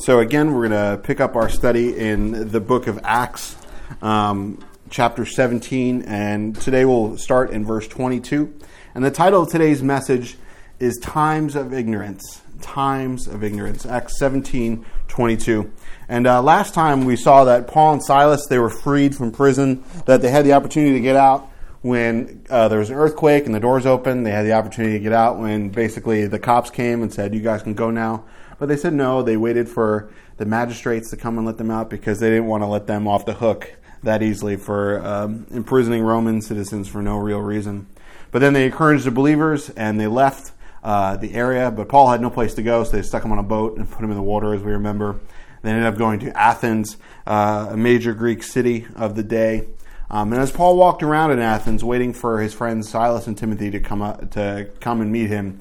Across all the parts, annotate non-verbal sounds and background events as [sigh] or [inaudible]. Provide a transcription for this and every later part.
So, again, we're going to pick up our study in the book of Acts, um, chapter 17, and today we'll start in verse 22. And the title of today's message is Times of Ignorance. Times of Ignorance, Acts 17, 22. And uh, last time we saw that Paul and Silas, they were freed from prison, that they had the opportunity to get out when uh, there was an earthquake and the doors opened. They had the opportunity to get out when basically the cops came and said, You guys can go now. But they said no. They waited for the magistrates to come and let them out because they didn't want to let them off the hook that easily for um, imprisoning Roman citizens for no real reason. But then they encouraged the believers and they left uh, the area. But Paul had no place to go, so they stuck him on a boat and put him in the water, as we remember. They ended up going to Athens, uh, a major Greek city of the day. Um, and as Paul walked around in Athens, waiting for his friends Silas and Timothy to come up, to come and meet him,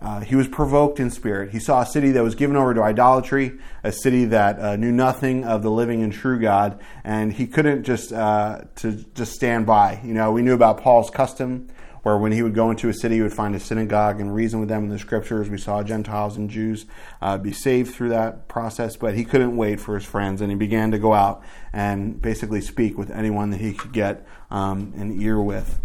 uh, he was provoked in spirit. He saw a city that was given over to idolatry, a city that uh, knew nothing of the living and true God, and he couldn't just uh, to just stand by. You know, we knew about Paul's custom, where when he would go into a city, he would find a synagogue and reason with them in the scriptures. We saw Gentiles and Jews uh, be saved through that process, but he couldn't wait for his friends, and he began to go out and basically speak with anyone that he could get um, an ear with.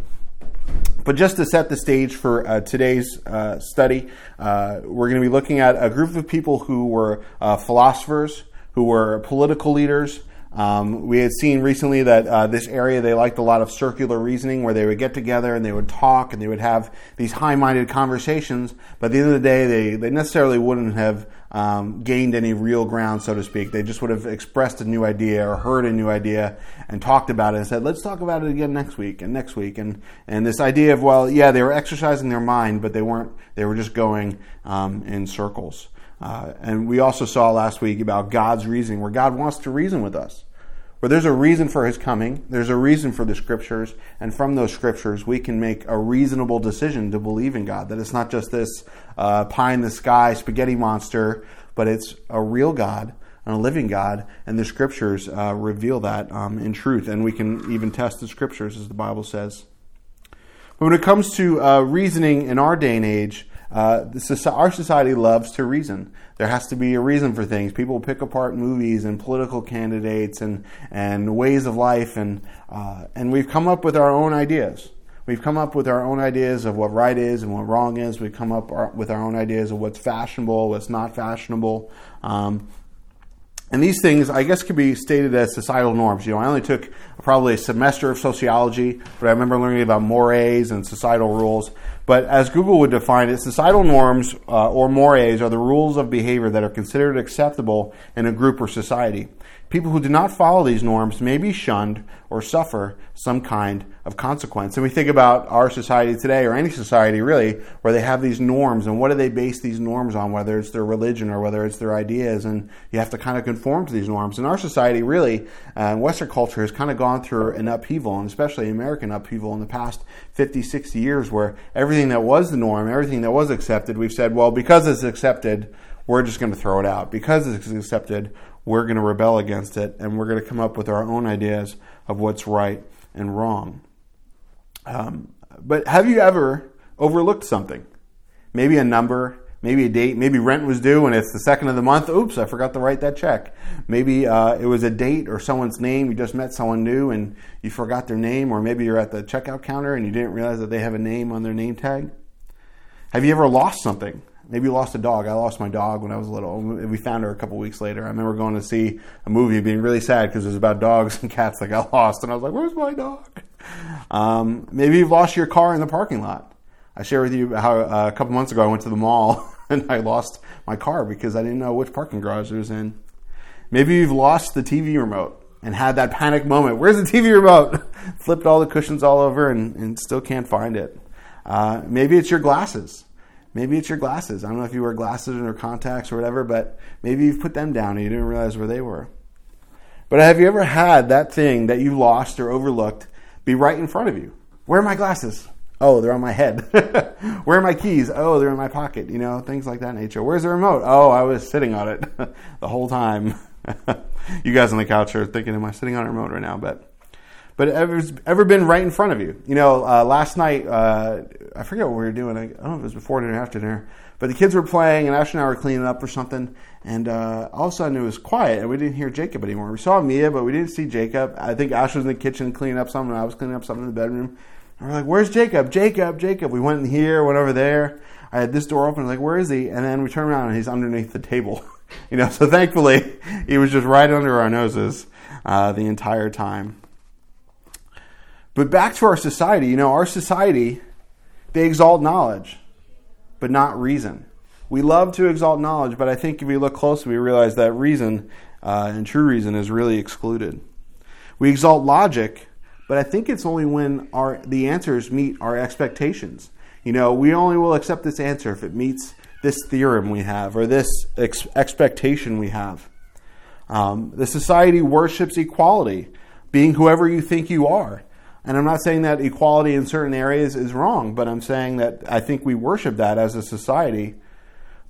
But just to set the stage for uh, today's uh, study, uh, we're going to be looking at a group of people who were uh, philosophers, who were political leaders. Um, we had seen recently that uh, this area they liked a lot of circular reasoning, where they would get together and they would talk and they would have these high-minded conversations. But at the end of the day, they they necessarily wouldn't have um, gained any real ground, so to speak. They just would have expressed a new idea or heard a new idea and talked about it and said, let's talk about it again next week and next week. And, and this idea of, well, yeah, they were exercising their mind, but they weren't, they were just going um, in circles. Uh, and we also saw last week about God's reasoning, where God wants to reason with us. Where there's a reason for his coming, there's a reason for the scriptures, and from those scriptures we can make a reasonable decision to believe in God. That it's not just this uh, pie in the sky spaghetti monster, but it's a real God and a living God, and the scriptures uh, reveal that um, in truth. And we can even test the scriptures, as the Bible says. But when it comes to uh, reasoning in our day and age, uh, our society loves to reason. There has to be a reason for things. People pick apart movies and political candidates and, and ways of life, and, uh, and we've come up with our own ideas. We've come up with our own ideas of what right is and what wrong is. We've come up with our own ideas of what's fashionable, what's not fashionable. Um, and these things, I guess, could be stated as societal norms. You know, I only took probably a semester of sociology, but I remember learning about mores and societal rules. But as Google would define it, societal norms uh, or mores are the rules of behavior that are considered acceptable in a group or society. People who do not follow these norms may be shunned or suffer some kind of consequence. And we think about our society today, or any society really, where they have these norms, and what do they base these norms on, whether it's their religion or whether it's their ideas, and you have to kind of conform to these norms. And our society really, uh, Western culture, has kind of gone through an upheaval, and especially American upheaval in the past 50, 60 years, where everything that was the norm, everything that was accepted, we've said, well, because it's accepted, we're just going to throw it out. Because it's accepted, we're going to rebel against it and we're going to come up with our own ideas of what's right and wrong. Um, but have you ever overlooked something? Maybe a number, maybe a date, maybe rent was due and it's the second of the month. Oops, I forgot to write that check. Maybe uh, it was a date or someone's name. You just met someone new and you forgot their name, or maybe you're at the checkout counter and you didn't realize that they have a name on their name tag. Have you ever lost something? Maybe you lost a dog. I lost my dog when I was little. We found her a couple weeks later. I remember going to see a movie, being really sad because it was about dogs [laughs] and cats that got lost, and I was like, "Where's my dog?" Um, maybe you've lost your car in the parking lot. I shared with you how uh, a couple months ago I went to the mall [laughs] and I lost my car because I didn't know which parking garage it was in. Maybe you've lost the TV remote and had that panic moment. Where's the TV remote? [laughs] Flipped all the cushions all over and, and still can't find it. Uh, maybe it's your glasses. Maybe it's your glasses. I don't know if you wear glasses or contacts or whatever, but maybe you've put them down and you didn't realize where they were. But have you ever had that thing that you lost or overlooked be right in front of you? Where are my glasses? Oh, they're on my head. [laughs] Where are my keys? Oh, they're in my pocket. You know, things like that nature. Where's the remote? Oh, I was sitting on it [laughs] the whole time. [laughs] you guys on the couch are thinking, am I sitting on a remote right now? But but ever ever been right in front of you. You know, uh, last night uh, I forget what we were doing. I, don't know if it was before dinner or after dinner, but the kids were playing, and Ash and I were cleaning up or something. And uh, all of a sudden it was quiet and we didn't hear Jacob anymore. We saw Mia, but we didn't see Jacob. I think Ash was in the kitchen cleaning up something. And I was cleaning up something in the bedroom. And we're like, where's Jacob? Jacob, Jacob. We went in here, went over there. I had this door open. Like, where is he? And then we turned around and he's underneath the table. [laughs] you know, so thankfully [laughs] he was just right under our noses uh, the entire time. But back to our society, you know, our society, they exalt knowledge, but not reason. We love to exalt knowledge, but I think if we look closely, we realize that reason uh, and true reason is really excluded. We exalt logic, but I think it's only when our the answers meet our expectations. You know, we only will accept this answer if it meets this theorem we have or this ex- expectation we have. Um, the society worships equality, being whoever you think you are. And I'm not saying that equality in certain areas is wrong, but I'm saying that I think we worship that as a society.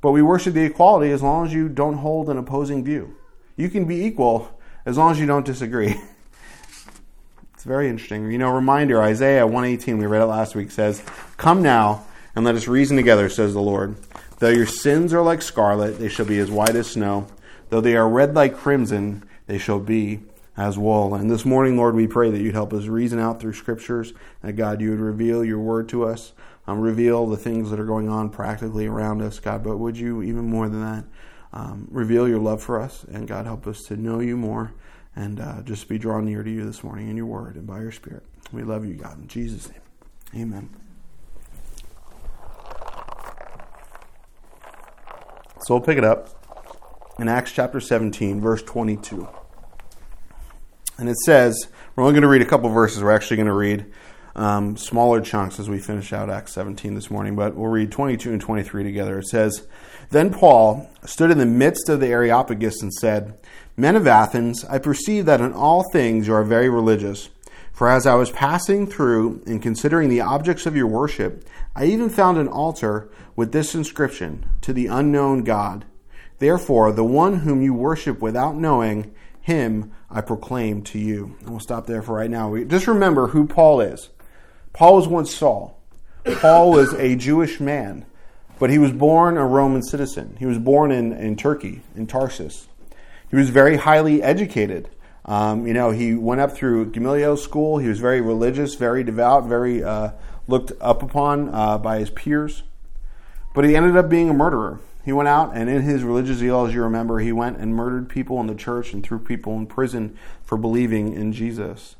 But we worship the equality as long as you don't hold an opposing view. You can be equal as long as you don't disagree. [laughs] it's very interesting. You know, reminder Isaiah 118, we read it last week, says, Come now and let us reason together, says the Lord. Though your sins are like scarlet, they shall be as white as snow. Though they are red like crimson, they shall be as well. And this morning, Lord, we pray that you'd help us reason out through scriptures, that God, you would reveal your word to us, um, reveal the things that are going on practically around us, God. But would you, even more than that, um, reveal your love for us, and God, help us to know you more and uh, just be drawn near to you this morning in your word and by your spirit. We love you, God. In Jesus' name, amen. So we'll pick it up in Acts chapter 17, verse 22. And it says, we're only going to read a couple verses. We're actually going to read um, smaller chunks as we finish out Acts 17 this morning, but we'll read 22 and 23 together. It says, Then Paul stood in the midst of the Areopagus and said, Men of Athens, I perceive that in all things you are very religious. For as I was passing through and considering the objects of your worship, I even found an altar with this inscription To the unknown God. Therefore, the one whom you worship without knowing, him I proclaim to you. And we'll stop there for right now. Just remember who Paul is. Paul was once Saul. Paul was a Jewish man, but he was born a Roman citizen. He was born in, in Turkey, in Tarsus. He was very highly educated. Um, you know, he went up through Gamaliel school. He was very religious, very devout, very uh, looked up upon uh, by his peers. But he ended up being a murderer. He went out and in his religious zeal, as you remember, he went and murdered people in the church and threw people in prison for believing in Jesus.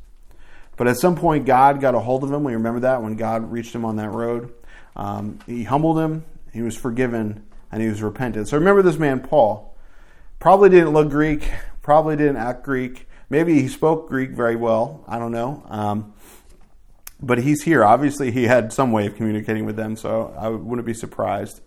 But at some point, God got a hold of him. We remember that when God reached him on that road. Um, he humbled him, he was forgiven, and he was repentant. So remember this man, Paul. Probably didn't look Greek, probably didn't act Greek. Maybe he spoke Greek very well. I don't know. Um, but he's here. Obviously, he had some way of communicating with them, so I wouldn't be surprised.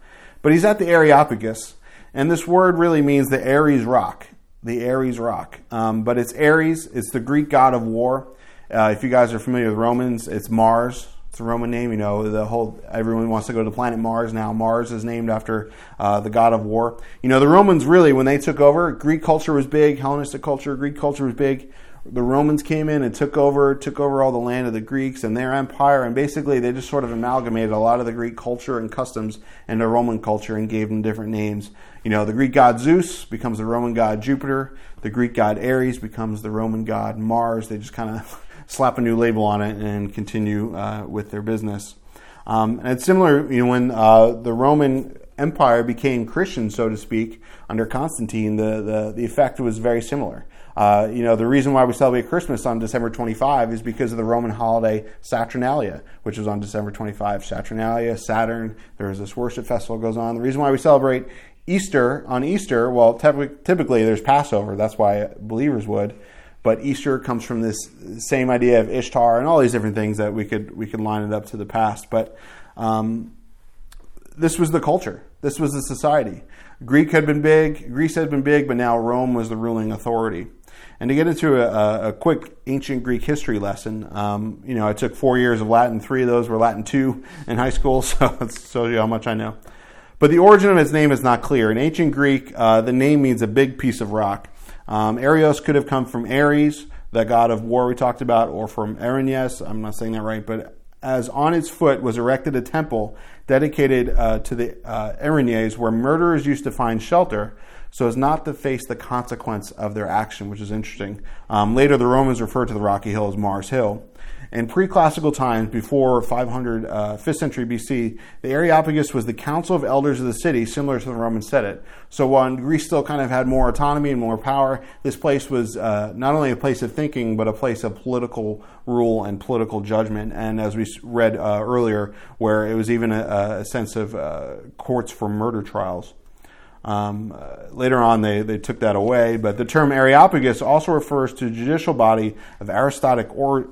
But he's at the Areopagus, and this word really means the Ares rock. The Ares rock. Um, but it's Ares, it's the Greek god of war. Uh, if you guys are familiar with Romans, it's Mars. It's a Roman name. You know, the whole everyone wants to go to the planet Mars now. Mars is named after uh, the god of war. You know, the Romans really, when they took over, Greek culture was big. Hellenistic culture, Greek culture was big the Romans came in and took over took over all the land of the Greeks and their empire, and basically they just sort of amalgamated a lot of the Greek culture and customs into Roman culture and gave them different names. You know, the Greek god Zeus becomes the Roman god Jupiter. The Greek god Ares becomes the Roman god Mars. They just kind of [laughs] slap a new label on it and continue uh, with their business. Um, and it's similar, you know, when uh, the Roman Empire became Christian, so to speak, under Constantine, the, the, the effect was very similar. Uh, you know, the reason why we celebrate Christmas on December 25 is because of the Roman holiday Saturnalia, which was on December 25. Saturnalia, Saturn, there's this worship festival goes on. The reason why we celebrate Easter on Easter, well, typically there's Passover. That's why believers would. But Easter comes from this same idea of Ishtar and all these different things that we could we could line it up to the past. But um, this was the culture. This was the society. Greek had been big, Greece had been big, but now Rome was the ruling authority. And to get into a, a quick ancient Greek history lesson, um, you know, I took four years of Latin. Three of those were Latin two in high school, [laughs] so that shows you how much I know. But the origin of its name is not clear. In ancient Greek, uh, the name means a big piece of rock. Um, Arios could have come from Ares, the god of war we talked about, or from Erinyes. I'm not saying that right, but as on its foot was erected a temple dedicated uh, to the uh, Erinyes, where murderers used to find shelter so as not to face the consequence of their action, which is interesting. Um, later, the Romans referred to the rocky hill as Mars Hill. In pre classical times, before 500, uh, 5th century BC, the Areopagus was the council of elders of the city, similar to the Roman Senate. So while Greece still kind of had more autonomy and more power, this place was uh, not only a place of thinking, but a place of political rule and political judgment. And as we read uh, earlier, where it was even a, a sense of uh, courts for murder trials. Um, uh, later on, they, they took that away, but the term Areopagus also refers to a judicial body of aristocratic or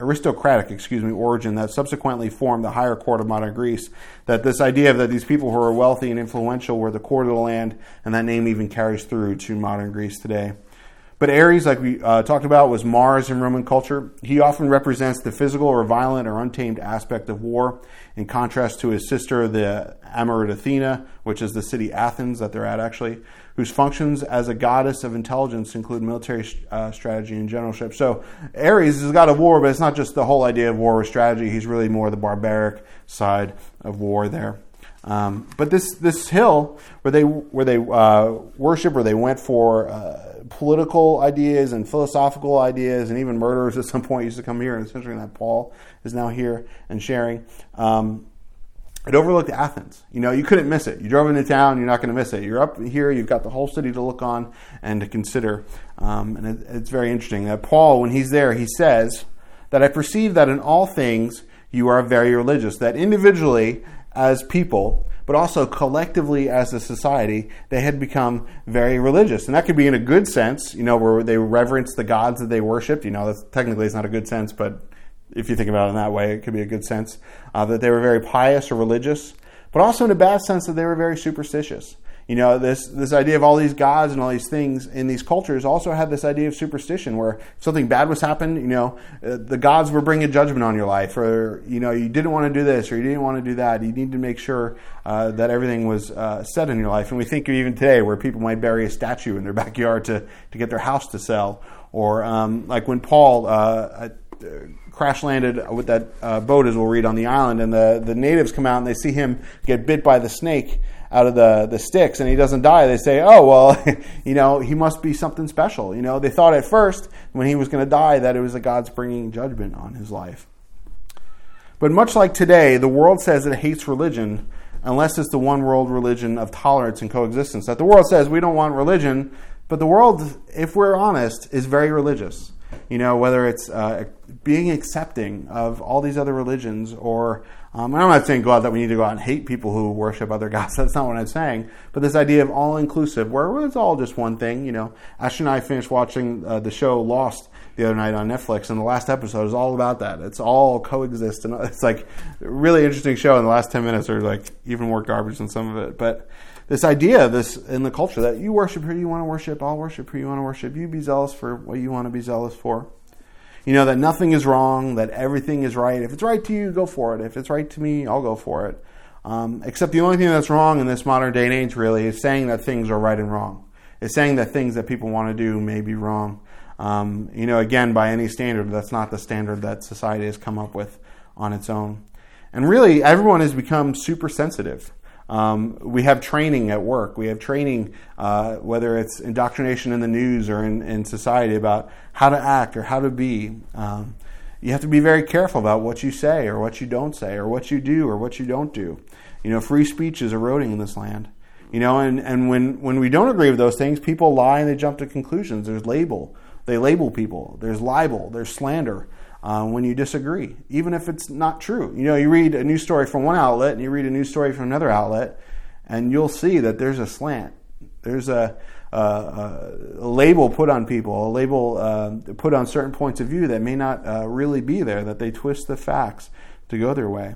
aristocratic, excuse me, origin that subsequently formed the higher court of modern Greece. That this idea of that these people who were wealthy and influential were the court of the land, and that name even carries through to modern Greece today. But Ares, like we uh, talked about, was Mars in Roman culture. He often represents the physical or violent or untamed aspect of war, in contrast to his sister, the Amorid Athena, which is the city Athens that they're at actually, whose functions as a goddess of intelligence include military uh, strategy and generalship. So Ares is a god of war, but it's not just the whole idea of war or strategy. He's really more the barbaric side of war there. Um, but this this hill where they where they uh, worship, where they went for uh, political ideas and philosophical ideas, and even murderers at some point used to come here, and essentially that Paul is now here and sharing. Um, it overlooked Athens. You know, you couldn't miss it. You drove into town, you're not going to miss it. You're up here, you've got the whole city to look on and to consider. Um, and it, it's very interesting that Paul, when he's there, he says that I perceive that in all things you are very religious, that individually as people, but also collectively as a society, they had become very religious. And that could be in a good sense, you know, where they reverence the gods that they worshiped. You know, that's, technically it's not a good sense, but if you think about it in that way, it could be a good sense. Uh, that they were very pious or religious, but also in a bad sense that they were very superstitious. You know, this, this idea of all these gods and all these things in these cultures also had this idea of superstition where something bad was happening, you know, uh, the gods were bringing judgment on your life, or, you know, you didn't want to do this or you didn't want to do that. You need to make sure uh, that everything was uh, set in your life. And we think even today where people might bury a statue in their [laughs] backyard to, to get their house to sell. Or um, like when Paul uh, crash landed with that uh, boat, as we'll read on the island, and the, the natives come out and they see him get bit by the snake out of the, the sticks and he doesn't die, they say, oh, well, [laughs] you know, he must be something special. You know, they thought at first when he was going to die that it was a God's bringing judgment on his life. But much like today, the world says it hates religion unless it's the one world religion of tolerance and coexistence. That the world says we don't want religion, but the world, if we're honest, is very religious. You know, whether it's uh, being accepting of all these other religions or um, I'm not saying God that we need to go out and hate people who worship other gods. [laughs] That's not what I'm saying. But this idea of all inclusive, where it's all just one thing. You know, Ashley and I finished watching uh, the show Lost the other night on Netflix, and the last episode is all about that. It's all coexist, and [laughs] it's like really interesting show. And the last ten minutes are like even more garbage than some of it, but this idea, this in the culture that you worship who you want to worship, I'll worship who you want to worship. You be zealous for what you want to be zealous for. You know, that nothing is wrong, that everything is right. If it's right to you, go for it. If it's right to me, I'll go for it. Um, except the only thing that's wrong in this modern day and age, really, is saying that things are right and wrong. It's saying that things that people want to do may be wrong. Um, you know, again, by any standard, that's not the standard that society has come up with on its own. And really, everyone has become super sensitive. Um, we have training at work. We have training, uh, whether it's indoctrination in the news or in, in, society, about how to act or how to be. Um, you have to be very careful about what you say or what you don't say or what you do or what you don't do. You know, free speech is eroding in this land. You know, and, and when, when we don't agree with those things, people lie and they jump to conclusions. There's label. They label people. There's libel. There's slander uh, when you disagree, even if it's not true. You know, you read a news story from one outlet and you read a news story from another outlet, and you'll see that there's a slant. There's a, a, a label put on people, a label uh, put on certain points of view that may not uh, really be there, that they twist the facts to go their way.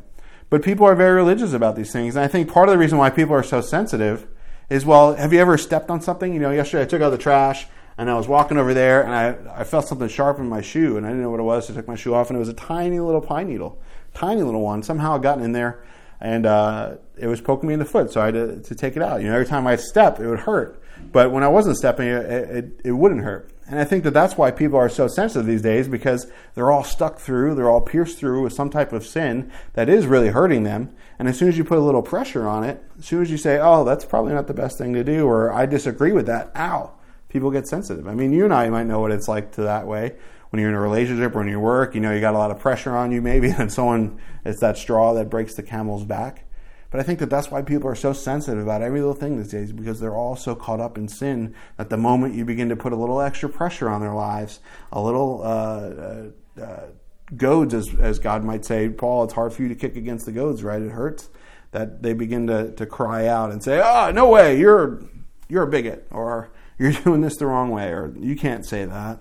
But people are very religious about these things. And I think part of the reason why people are so sensitive is well, have you ever stepped on something? You know, yesterday I took out the trash and I was walking over there and I, I felt something sharp in my shoe and I didn't know what it was. So I took my shoe off and it was a tiny little pine needle, tiny little one. Somehow it gotten in there and uh, it was poking me in the foot. So I had to, to take it out. You know, every time I step, it would hurt. but when I wasn't stepping, it, it, it wouldn't hurt. And I think that that's why people are so sensitive these days because they're all stuck through, they're all pierced through with some type of sin that is really hurting them. And as soon as you put a little pressure on it, as soon as you say, oh, that's probably not the best thing to do, or I disagree with that, ow, people get sensitive. I mean, you and I might know what it's like to that way. When you're in a relationship or in your work, you know, you got a lot of pressure on you maybe, [laughs] and someone, it's that straw that breaks the camel's back. But I think that that's why people are so sensitive about every little thing these days because they're all so caught up in sin that the moment you begin to put a little extra pressure on their lives, a little uh, uh, uh, goads, as, as God might say, Paul, it's hard for you to kick against the goads, right? It hurts. That they begin to, to cry out and say, "Ah, oh, no way, you're you're a bigot," or "You're [laughs] doing this the wrong way," or "You can't say that."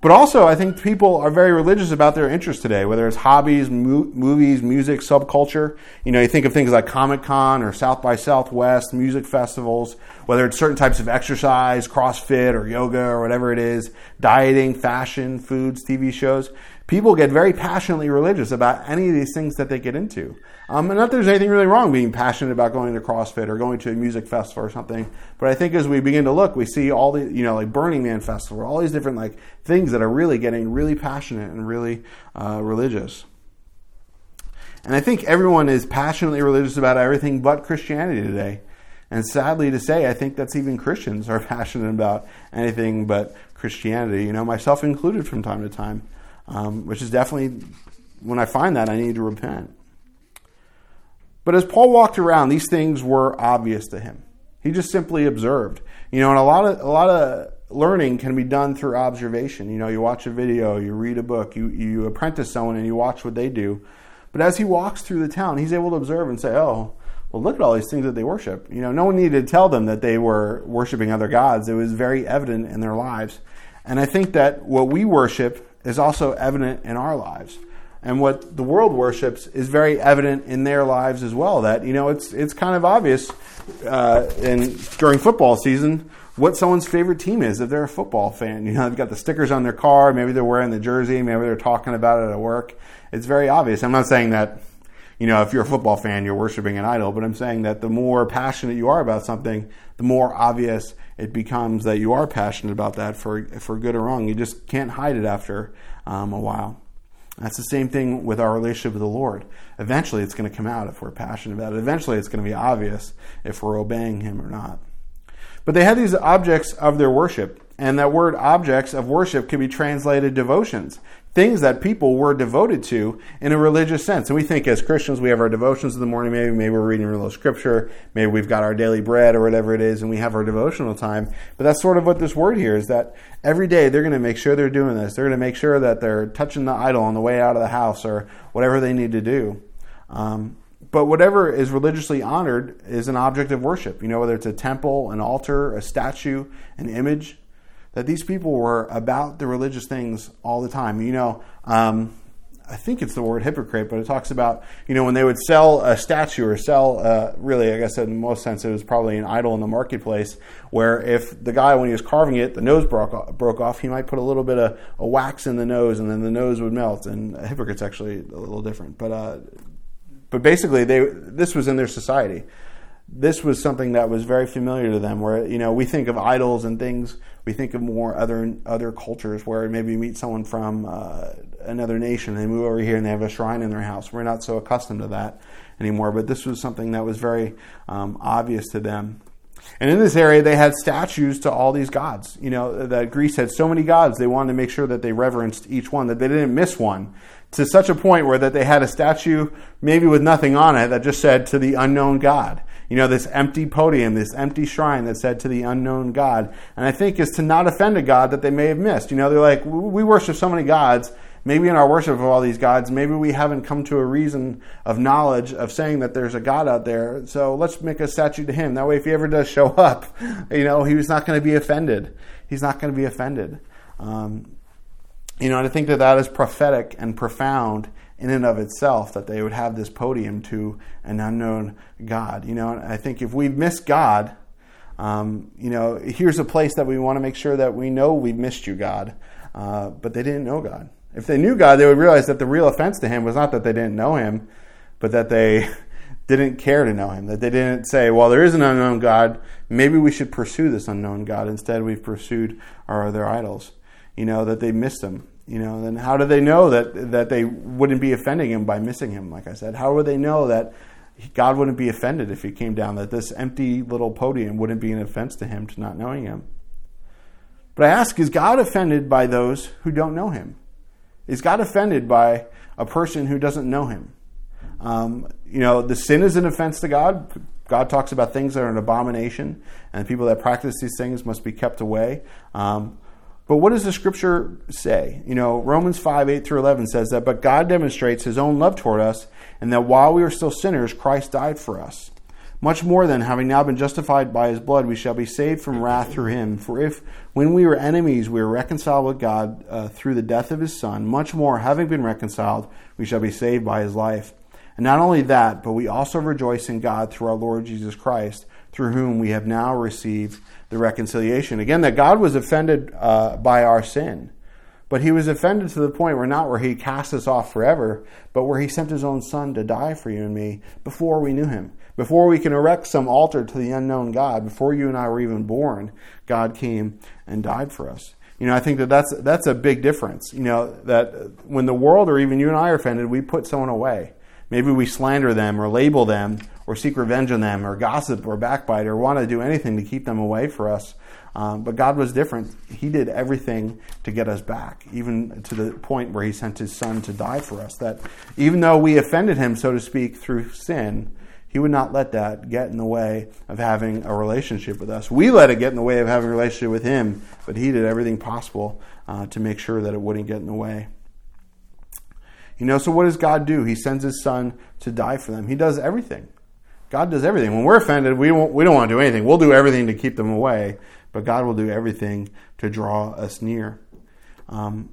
But also, I think people are very religious about their interests today, whether it's hobbies, mo- movies, music, subculture. You know, you think of things like Comic Con or South by Southwest, music festivals, whether it's certain types of exercise, CrossFit or yoga or whatever it is, dieting, fashion, foods, TV shows people get very passionately religious about any of these things that they get into. Um, and not that there's anything really wrong being passionate about going to CrossFit or going to a music festival or something. But I think as we begin to look, we see all the, you know, like Burning Man Festival, all these different like things that are really getting really passionate and really uh, religious. And I think everyone is passionately religious about everything but Christianity today. And sadly to say, I think that's even Christians are [laughs] passionate about anything but Christianity, you know, myself included from time to time um, which is definitely, when I find that, I need to repent. But as Paul walked around, these things were obvious to him. He just simply observed. You know, and a lot of a lot of learning can be done through observation. You know, you watch a video, you read a book, you you apprentice someone, and you watch what they do. But as he walks through the town, he's able to observe and say, "Oh, well, look at all these things that they worship." You know, no one needed to tell them that they were worshiping other gods. It was very evident in their lives. And I think that what we worship is also evident in our lives. And what the world worships is very evident in their lives as well. That you know, it's it's kind of obvious uh, in during football season what someone's favorite team is if they're a football fan. [laughs] You know, they've got the stickers on their car, maybe they're wearing the jersey, maybe they're talking about it at work. It's very obvious. I'm not saying that you know, if you're a football fan, you're worshiping an idol. But I'm saying that the more passionate you are about something, the more obvious it becomes that you are passionate about that for for good or wrong. You just can't hide it after um, a while. That's the same thing with our relationship with the Lord. Eventually, it's going to come out if we're passionate about it. Eventually, it's going to be obvious if we're obeying Him or not. But they had these objects of their worship, and that word objects of worship can be translated devotions things that people were devoted to in a religious sense. And we think as Christians, we have our devotions in the morning, maybe, maybe we're reading a little scripture, maybe we've got our daily bread or whatever it is, and we have our devotional time. But that's sort of what this word here is that every day they're going to make sure they're doing this. They're going to make sure that they're touching the idol on the way out of the house or whatever they need to do. Um, but whatever is religiously honored is an object of worship. You know, whether it's a temple, an altar, a statue, an image that these people were about the religious things all the time. You know, um, I think it's the word hypocrite, but it talks about, you know, when they would sell a statue or sell, uh, really, I guess in the most sense, it was probably an idol in the marketplace, where if the guy, when he was carving it, the nose broke off, broke off he might put a little bit of a wax in the nose and then the nose would melt. And a hypocrite's actually a little different. But, uh, but basically, they, this was in their society this was something that was very familiar to them. Where you know we think of idols and things, we think of more other other cultures where maybe you meet someone from uh, another nation, they move over here and they have a shrine in their house. We're not so accustomed to that anymore, but this was something that was very um, obvious to them. And in this area, they had statues to all these gods. You know, that Greece had so many gods, they wanted to make sure that they reverenced each one, that they didn't miss one to such a point where that they had a statue maybe with nothing on it that just said to the unknown god you know this empty podium this empty shrine that said to the unknown god. And i think is to not offend a god that they may have missed. You know they're like we worship so many gods. Maybe in our worship of all these gods maybe we haven't come to a reason of knowledge of saying that there's a god out there. So let's make a statue to him. That way if he ever does show up [laughs] you know he's not going to be offended. He's not going to be offended. Um, you know, and I think that that is prophetic and profound in and of itself that they would have this podium to an unknown God. You know, and I think if we've missed God, um, you know, here's a place that we want to make sure that we know we've missed you, God. Uh, but they didn't know God. If they knew God, they would realize that the real offense to Him was not that they didn't know Him, but that they [laughs] didn't care to know him, that they didn't say, well, there is an unknown God, maybe we should pursue this unknown God. Instead, we've pursued our other idols. You know, that they missed him. You know, then how do they know that, that they wouldn't be offending him by missing him, like I said? How would they know that God wouldn't be offended if he came down, that this empty little podium wouldn't be an offense to him to not knowing him? But I ask, is God offended by those who don't know him? Is God offended by a person who doesn't know him? Um, you know, the sin is an offense to God. God talks about things that are an abomination, and people that practice these things must be kept away. Um, but what does the scripture say? You know, Romans 5 8 through 11 says that, but God demonstrates his own love toward us, and that while we were still sinners, Christ died for us. Much more than having now been justified by his blood, we shall be saved from wrath through him. For if, when we were enemies, we were reconciled with God uh, through the death of his Son, much more, having been reconciled, we shall be saved by his life. And not only that, but we also rejoice in God through our Lord Jesus Christ, through whom we have now received the reconciliation. Again, that God was offended uh, by our sin. But he was offended to the point where not where he cast us off forever, but where he sent his own son to die for you and me before we knew him. Before we can erect some altar to the unknown God, before you and I were even born, God came and died for us. You know, I think that that's, that's a big difference. You know, that when the world or even you and I are offended, we put someone away. Maybe we slander them or label them or seek revenge on them or gossip or backbite or want to do anything to keep them away for us. Um, but God was different. He did everything to get us back, even to the point where He sent His Son to die for us. That even though we offended Him, so to speak, through sin, He would not let that get in the way of having a relationship with us. We let it get in the way of having a relationship with Him, but He did everything possible uh, to make sure that it wouldn't get in the way. You know, so what does God do? He sends his son to die for them. He does everything. God does everything. When we're offended, we don't, we don't want to do anything. We'll do everything to keep them away, but God will do everything to draw us near. Um,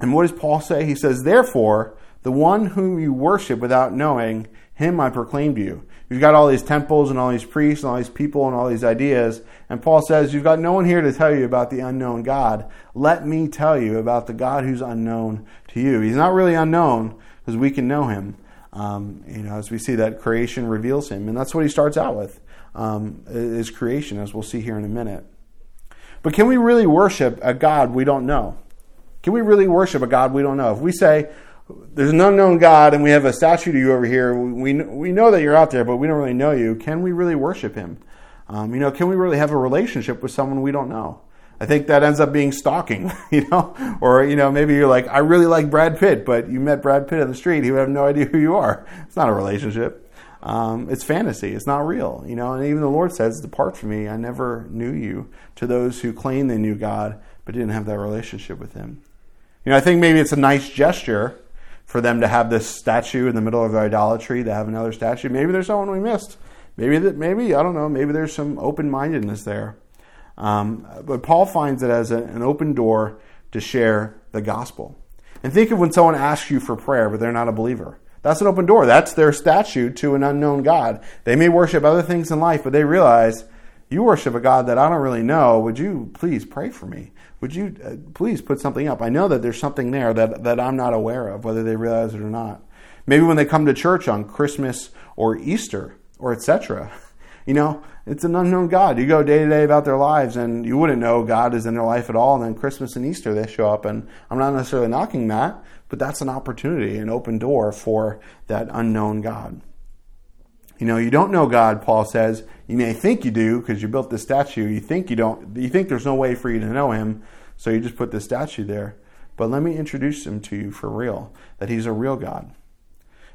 and what does Paul say? He says, Therefore, the one whom you worship without knowing, him I proclaim to you. You've got all these temples and all these priests and all these people and all these ideas. And Paul says, You've got no one here to tell you about the unknown God. Let me tell you about the God who's unknown to you. He's not really unknown because we can know him. Um, you know, as we see that creation reveals him. And that's what he starts out with, um, is creation, as we'll see here in a minute. But can we really worship a God we don't know? Can we really worship a God we don't know? If we say, there's an unknown God and we have a statue to you over here. We, we know that you're out there, but we don't really know you. Can we really worship him? Um, you know, can we really have a relationship with someone we don't know? I think that ends up being stalking, [laughs] you know, or, you know, maybe you're like, I really like Brad Pitt, but you met Brad Pitt on the street. He would have no idea who you are. It's not a relationship. Um, it's fantasy. It's not real, you know, and even the Lord says, depart from me. I never knew you to those who claim they knew God, but didn't have that relationship with him. You know, I think maybe it's a nice gesture for them to have this statue in the middle of their idolatry, to have another statue. Maybe there's someone we missed. Maybe that, maybe I don't know. Maybe there's some open mindedness there. Um, but Paul finds it as a, an open door to share the gospel. And think of when someone asks you for prayer, but they're not a believer. That's an open door. That's their statue to an unknown God. They may worship other things in life, but they realize you worship a God that I don't really know. Would you please pray for me? Would you uh, please put something up? I know that there's something there that, that I'm not aware of, whether they realize it or not. Maybe when they come to church on Christmas or Easter or etc. [laughs] You know, it's an unknown God. You go day to day about their lives and you wouldn't know God is in their life at all. And then Christmas and Easter they show up. And I'm not necessarily knocking that, but that's an opportunity, an open door for that unknown God. You know, you don't know God, Paul says. You may think you do because you built this statue. You think you don't. You think there's no way for you to know Him, so you just put this statue there. But let me introduce Him to you for real. That He's a real God.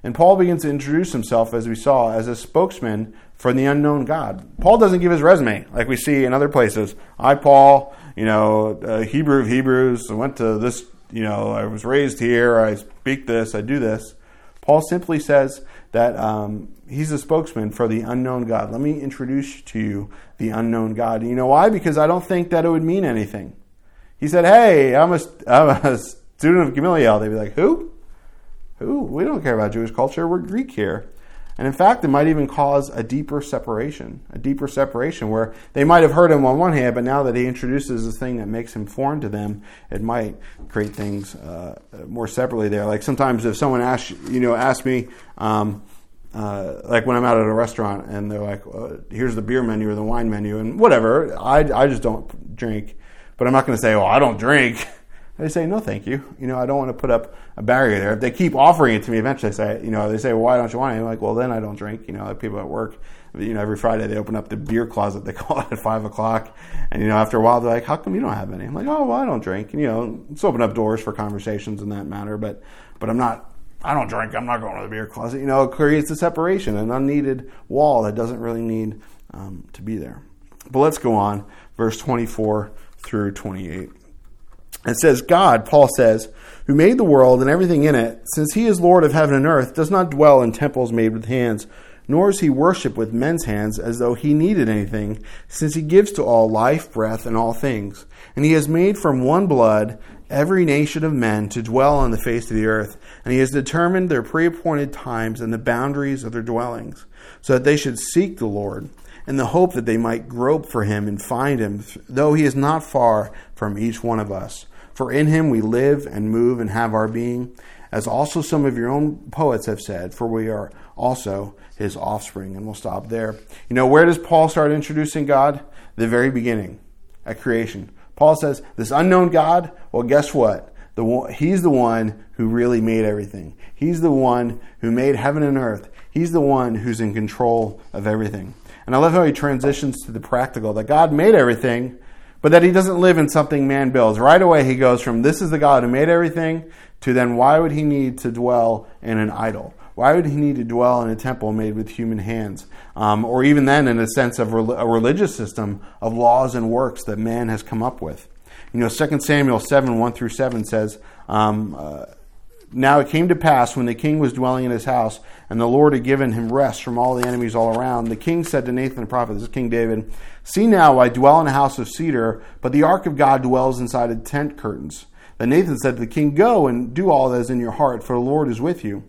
And Paul begins to introduce himself, as we saw, as a spokesman for the unknown God. Paul doesn't give his resume like we see in other places. I, Paul, you know, Hebrew of Hebrews, I went to this, you know, I was raised here, I speak this, I do this. Paul simply says that um, he's a spokesman for the unknown God. Let me introduce to you the unknown God. You know why? Because I don't think that it would mean anything. He said, Hey, I'm a, I'm a student of Gamaliel. They'd be like, Who? Who? We don't care about Jewish culture. We're Greek here. And in fact, it might even cause a deeper separation, a deeper separation where they might have heard him on one hand, but now that he introduces this thing that makes him foreign to them, it might create things uh, more separately there. Like sometimes if someone asks, you know, asks me, um, uh, like when I'm out at a restaurant and they're like, well, "Here's the beer menu or the wine menu," and whatever. I I just don't drink, but I'm not going to say, "Oh, I don't drink." [laughs] They say, "No, thank you." You know, I don't want to put up a barrier there. If they keep offering it to me, eventually, I say, you know, they say, "Well, why don't you want it?" I'm like, "Well, then I don't drink." You know, like people at work, you know, every Friday they open up the beer closet. They [laughs] call it at five o'clock, and you know, after a while, they're like, "How come you don't have any?" I'm like, "Oh, well, I don't drink." And, you know, it's open up doors for conversations in that matter, but but I'm not I don't drink, I'm not going to the beer closet. You know, it creates a separation, an unneeded wall that doesn't really need um, to be there. But let's go on, verse 24 through 28. It says, God, Paul says, who made the world and everything in it, since he is Lord of heaven and earth, does not dwell in temples made with hands, nor is he worshipped with men's hands as though he needed anything, since he gives to all life, breath, and all things. And he has made from one blood every nation of men to dwell on the face of the earth, and he has determined their preappointed times and the boundaries of their dwellings, so that they should seek the Lord, in the hope that they might grope for him and find him, though he is not far from each one of us. For in him we live and move and have our being, as also some of your own poets have said, for we are also his offspring. And we'll stop there. You know, where does Paul start introducing God? The very beginning, at creation. Paul says, This unknown God, well, guess what? The one, he's the one who really made everything. He's the one who made heaven and earth. He's the one who's in control of everything. And I love how he transitions to the practical that God made everything, but that he doesn't live in something man builds. Right away, he goes from this is the God who made everything to then why would he need to dwell in an idol? Why would he need to dwell in a temple made with human hands? Um, or even then, in a sense of a religious system of laws and works that man has come up with. You know, 2 Samuel 7 1 through 7 says, um, uh, Now it came to pass when the king was dwelling in his house, and the Lord had given him rest from all the enemies all around, the king said to Nathan the prophet, This is King David, See now, I dwell in a house of cedar, but the ark of God dwells inside of tent curtains. Then Nathan said to the king, Go and do all that is in your heart, for the Lord is with you.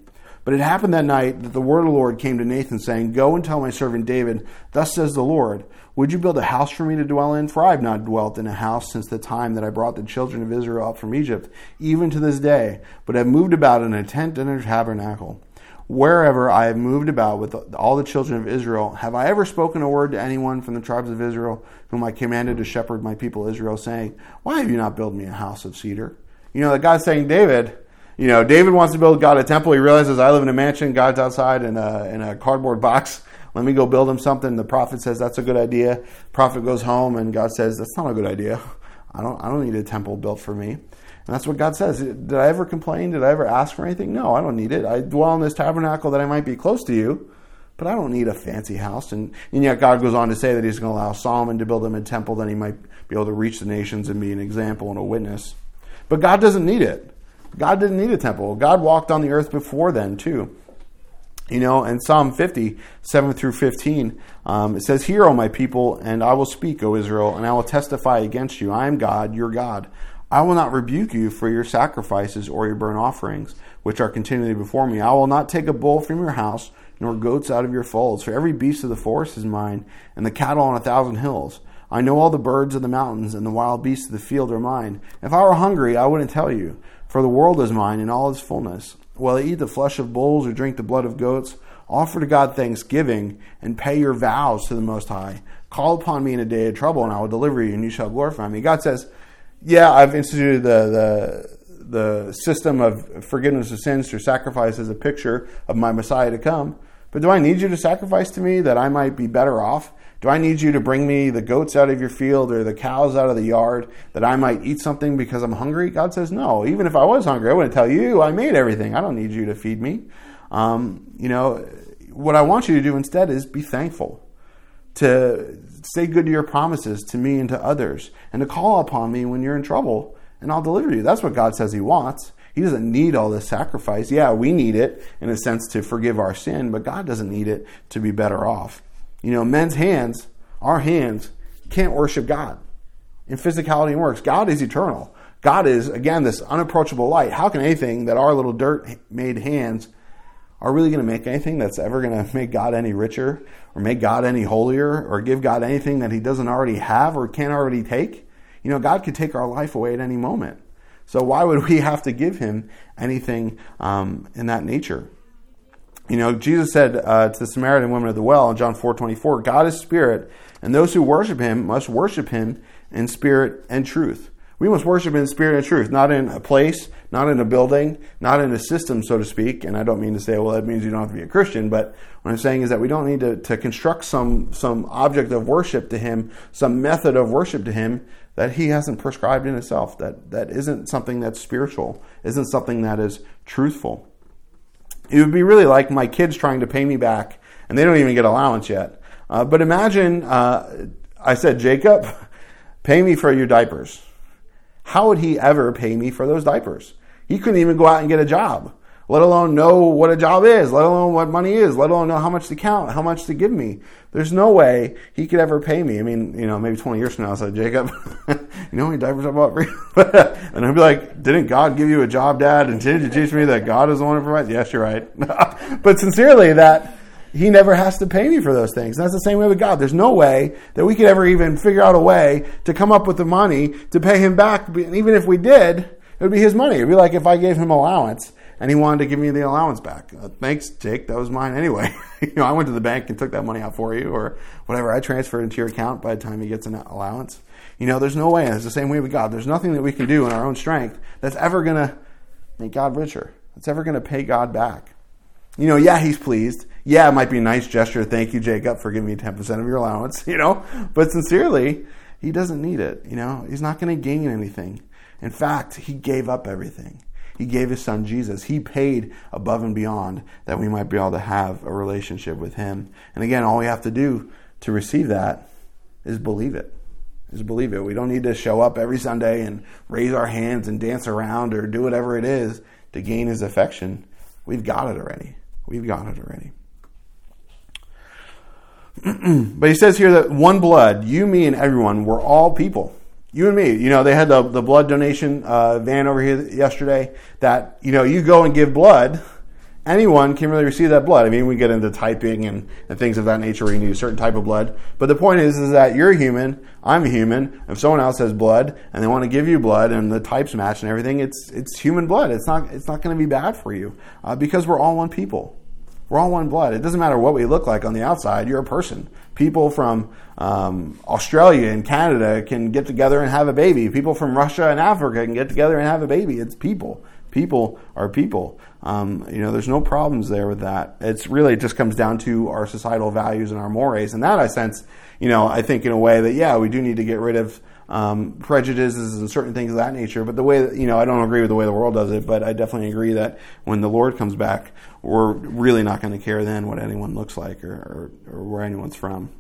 But it happened that night that the word of the Lord came to Nathan, saying, Go and tell my servant David, Thus says the Lord, Would you build a house for me to dwell in? For I have not dwelt in a house since the time that I brought the children of Israel up from Egypt, even to this day, but have moved about in a tent and a tabernacle. Wherever I have moved about with all the children of Israel, have I ever spoken a word to anyone from the tribes of Israel, whom I commanded to shepherd my people Israel, saying, Why have you not built me a house of cedar? You know, that God's saying, David, you know, David wants to build God a temple. He realizes I live in a mansion. God's outside in a, in a cardboard box. Let me go build him something. The prophet says that's a good idea. Prophet goes home and God says that's not a good idea. [laughs] I don't I don't need a temple built for me. And that's what God says. Did I ever complain? Did I ever ask for anything? No, I don't need it. I dwell in this tabernacle that I might be close to you, but I don't need a fancy house. And, and yet God goes on to say that He's going to allow Solomon to build him a temple, then he might be able to reach the nations and be an example and a witness. But God doesn't need it. God didn't need a temple. God walked on the earth before then, too. You know, in Psalm 50, 7 through 15, um, it says, Hear, O my people, and I will speak, O Israel, and I will testify against you. I am God, your God. I will not rebuke you for your sacrifices or your burnt offerings, which are continually before me. I will not take a bull from your house, nor goats out of your folds. For every beast of the forest is mine, and the cattle on a thousand hills. I know all the birds of the mountains, and the wild beasts of the field are mine. If I were hungry, I wouldn't tell you for the world is mine in all its fullness. While I eat the flesh of bulls or drink the blood of goats, offer to God thanksgiving and pay your vows to the Most High. Call upon me in a day of trouble, and I will deliver you, and you shall glorify me. God says, Yeah, I've instituted the, the, the system of forgiveness of sins through sacrifice as a picture of my Messiah to come. But do I need you to sacrifice to me that I might be better off? Do I need you to bring me the goats out of your field or the cows out of the yard that I might eat something because I'm hungry? God says, No. Even if I was hungry, I wouldn't tell you. I made everything. I don't need you to feed me. Um, you know, what I want you to do instead is be thankful, to say good to your promises to me and to others, and to call upon me when you're in trouble, and I'll deliver you. That's what God says He wants. He doesn't need all this sacrifice. Yeah, we need it in a sense to forgive our sin, but God doesn't need it to be better off. You know, men's hands, our hands, can't worship God in physicality and works. God is eternal. God is, again, this unapproachable light. How can anything that our little dirt made hands are really going to make anything that's ever going [laughs] to make God any richer or make God any holier or give God anything that he doesn't already have or can't already take? You know, God could take our life away at any moment. So why would we have to give him anything um, in that nature? You know, Jesus said uh, to the Samaritan woman at the well in John 4 24, God is spirit, and those who worship him must worship him in spirit and truth. We must worship in spirit and truth, not in a place, not in a building, not in a system, so to speak. And I don't mean to say, well, that means you don't have to be a Christian, but what I'm saying is that we don't need to, to construct some, some object of worship to Him, some method of worship to Him that He hasn't prescribed in Himself, that, that isn't something that's spiritual, isn't something that is truthful. It would be really like my kids trying to pay me back, and they don't even get allowance yet. Uh, but imagine uh, I said, Jacob, pay me for your diapers how would he ever pay me for those diapers? He couldn't even go out and get a job, let alone know what a job is, let alone what money is, let alone know how much to count, how much to give me. There's no way he could ever pay me. I mean, you know, maybe 20 years from now, I said, Jacob, [laughs] you know how many diapers I bought for you? [laughs] and I'd be like, didn't God give you a job, Dad? And did you teach me that God is the one who provides? Yes, you're right. [laughs] but sincerely, that he never has to pay me for those things. And that's the same way with God. There's no way that we could ever even figure out a way to come up with the money to pay him back. And even if we did, it would be his money. It'd be like if I gave him allowance and he wanted to give me the allowance back. Uh, thanks, Jake. That was mine anyway. [laughs] you know, I went to the bank and took that money out for you or whatever. I transferred into your account by the time he gets an allowance. You know, there's no way. It's the same way with God. There's nothing that we can do in our own strength that's ever going to make God richer. That's ever going to pay God back. You know, yeah, he's pleased yeah, it might be a nice gesture. Thank you, Jacob, for giving me 10% of your allowance, [laughs] you know, but sincerely, he doesn't need it. You know, he's not going to gain anything. In fact, he gave up everything. He gave his son Jesus. He paid above and beyond that we might be able to have a relationship with him. And again, all we have to do to receive that is believe it. Is believe it. We don't need to show up every Sunday and raise our hands and dance around or do whatever it is to gain his affection. We've got it already. We've got it already. [clears throat] but he says here that one blood, you, me, and everyone, were all people. You and me. You know, they had the, the blood donation uh, van over here yesterday that, you know, you go and give blood, anyone can really receive that blood. I mean, we get into typing and, and things of that nature where you need a certain type of blood. But the point is, is that you're human, I'm human. If someone else has blood and they want to give you blood and the types match and everything, it's, it's human blood. It's not, it's not going to be bad for you uh, because we're all one people. We're all one blood. It doesn't matter what we look like on the outside. You're a person. People from um, Australia and Canada can get together and have a baby. People from Russia and Africa can get together and have a baby. It's people. People are people. Um, you know, there's no problems there with that. It's really it just comes down to our societal values and our mores. And that I sense, you know, I think in a way that yeah, we do need to get rid of um, prejudices and certain things of that nature. But the way that, you know, I don't agree with the way the world does it, but I definitely agree that when the Lord comes back, we're really not going to care then what anyone looks like or, or, or, where anyone's from.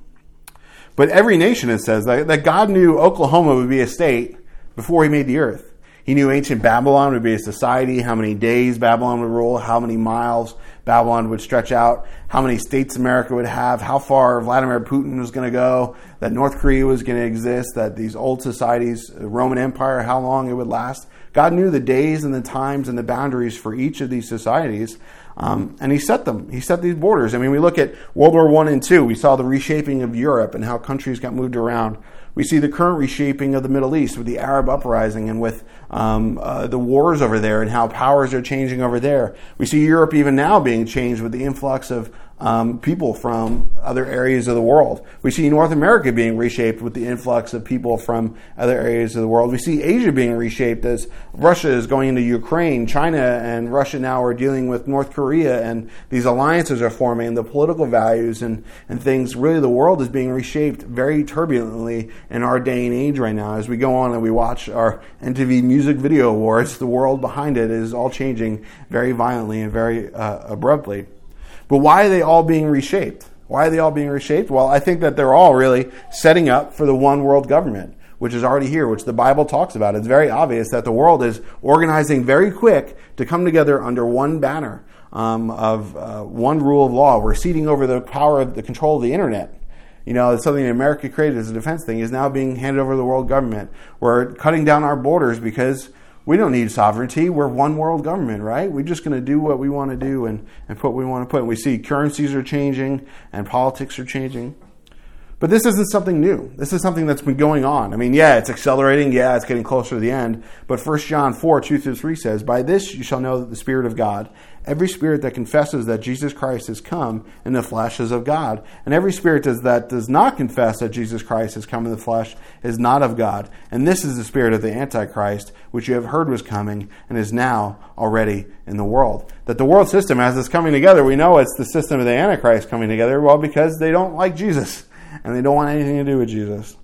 But every nation, it says, that, that God knew Oklahoma would be a state before he made the earth. He knew ancient Babylon would be a society, how many days Babylon would rule, how many miles Babylon would stretch out, how many states America would have, how far Vladimir Putin was going to go, that North Korea was going to exist, that these old societies, the Roman Empire, how long it would last. God knew the days and the times and the boundaries for each of these societies, um, and He set them. He set these borders. I mean, we look at World War One and Two. We saw the reshaping of Europe and how countries got moved around. We see the current reshaping of the Middle East with the Arab uprising and with um, uh, the wars over there and how powers are changing over there. We see Europe even now being changed with the influx of um, people from other areas of the world. We see North America being reshaped with the influx of people from other areas of the world. We see Asia being reshaped as Russia is going into Ukraine, China and Russia now are dealing with North Korea, and these alliances are forming. The political values and, and things, really, the world is being reshaped very turbulently in our day and age right now. As we go on and we watch our MTV Music Video Awards, the world behind it is all changing very violently and very uh, abruptly. But why are they all being reshaped? Why are they all being reshaped? Well, I think that they're all really setting up for the one world government, which is already here, which the Bible talks about. It's very obvious that the world is organizing very quick to come together under one banner um, of uh, one rule of law. We're ceding over the power of the control of the internet. You know, it's something that America created as a defense thing is now being handed over to the world government. We're cutting down our borders because we don't need sovereignty. We're one world government, right? We're just going to do what we want to do and, and put what we want to put. And we see currencies are changing and politics are changing. But this isn't something new. This is something that's been going on. I mean, yeah, it's accelerating. Yeah, it's getting closer to the end. But 1 John 4, 2 through 3 says, By this you shall know that the Spirit of God, every spirit that confesses that Jesus Christ has come in the flesh is of God. And every spirit that does not confess that Jesus Christ has come in the flesh is not of God. And this is the spirit of the Antichrist, which you have heard was coming and is now already in the world. That the world system, as it's coming together, we know it's the system of the Antichrist coming together, well, because they don't like Jesus and they don't want anything to do with Jesus.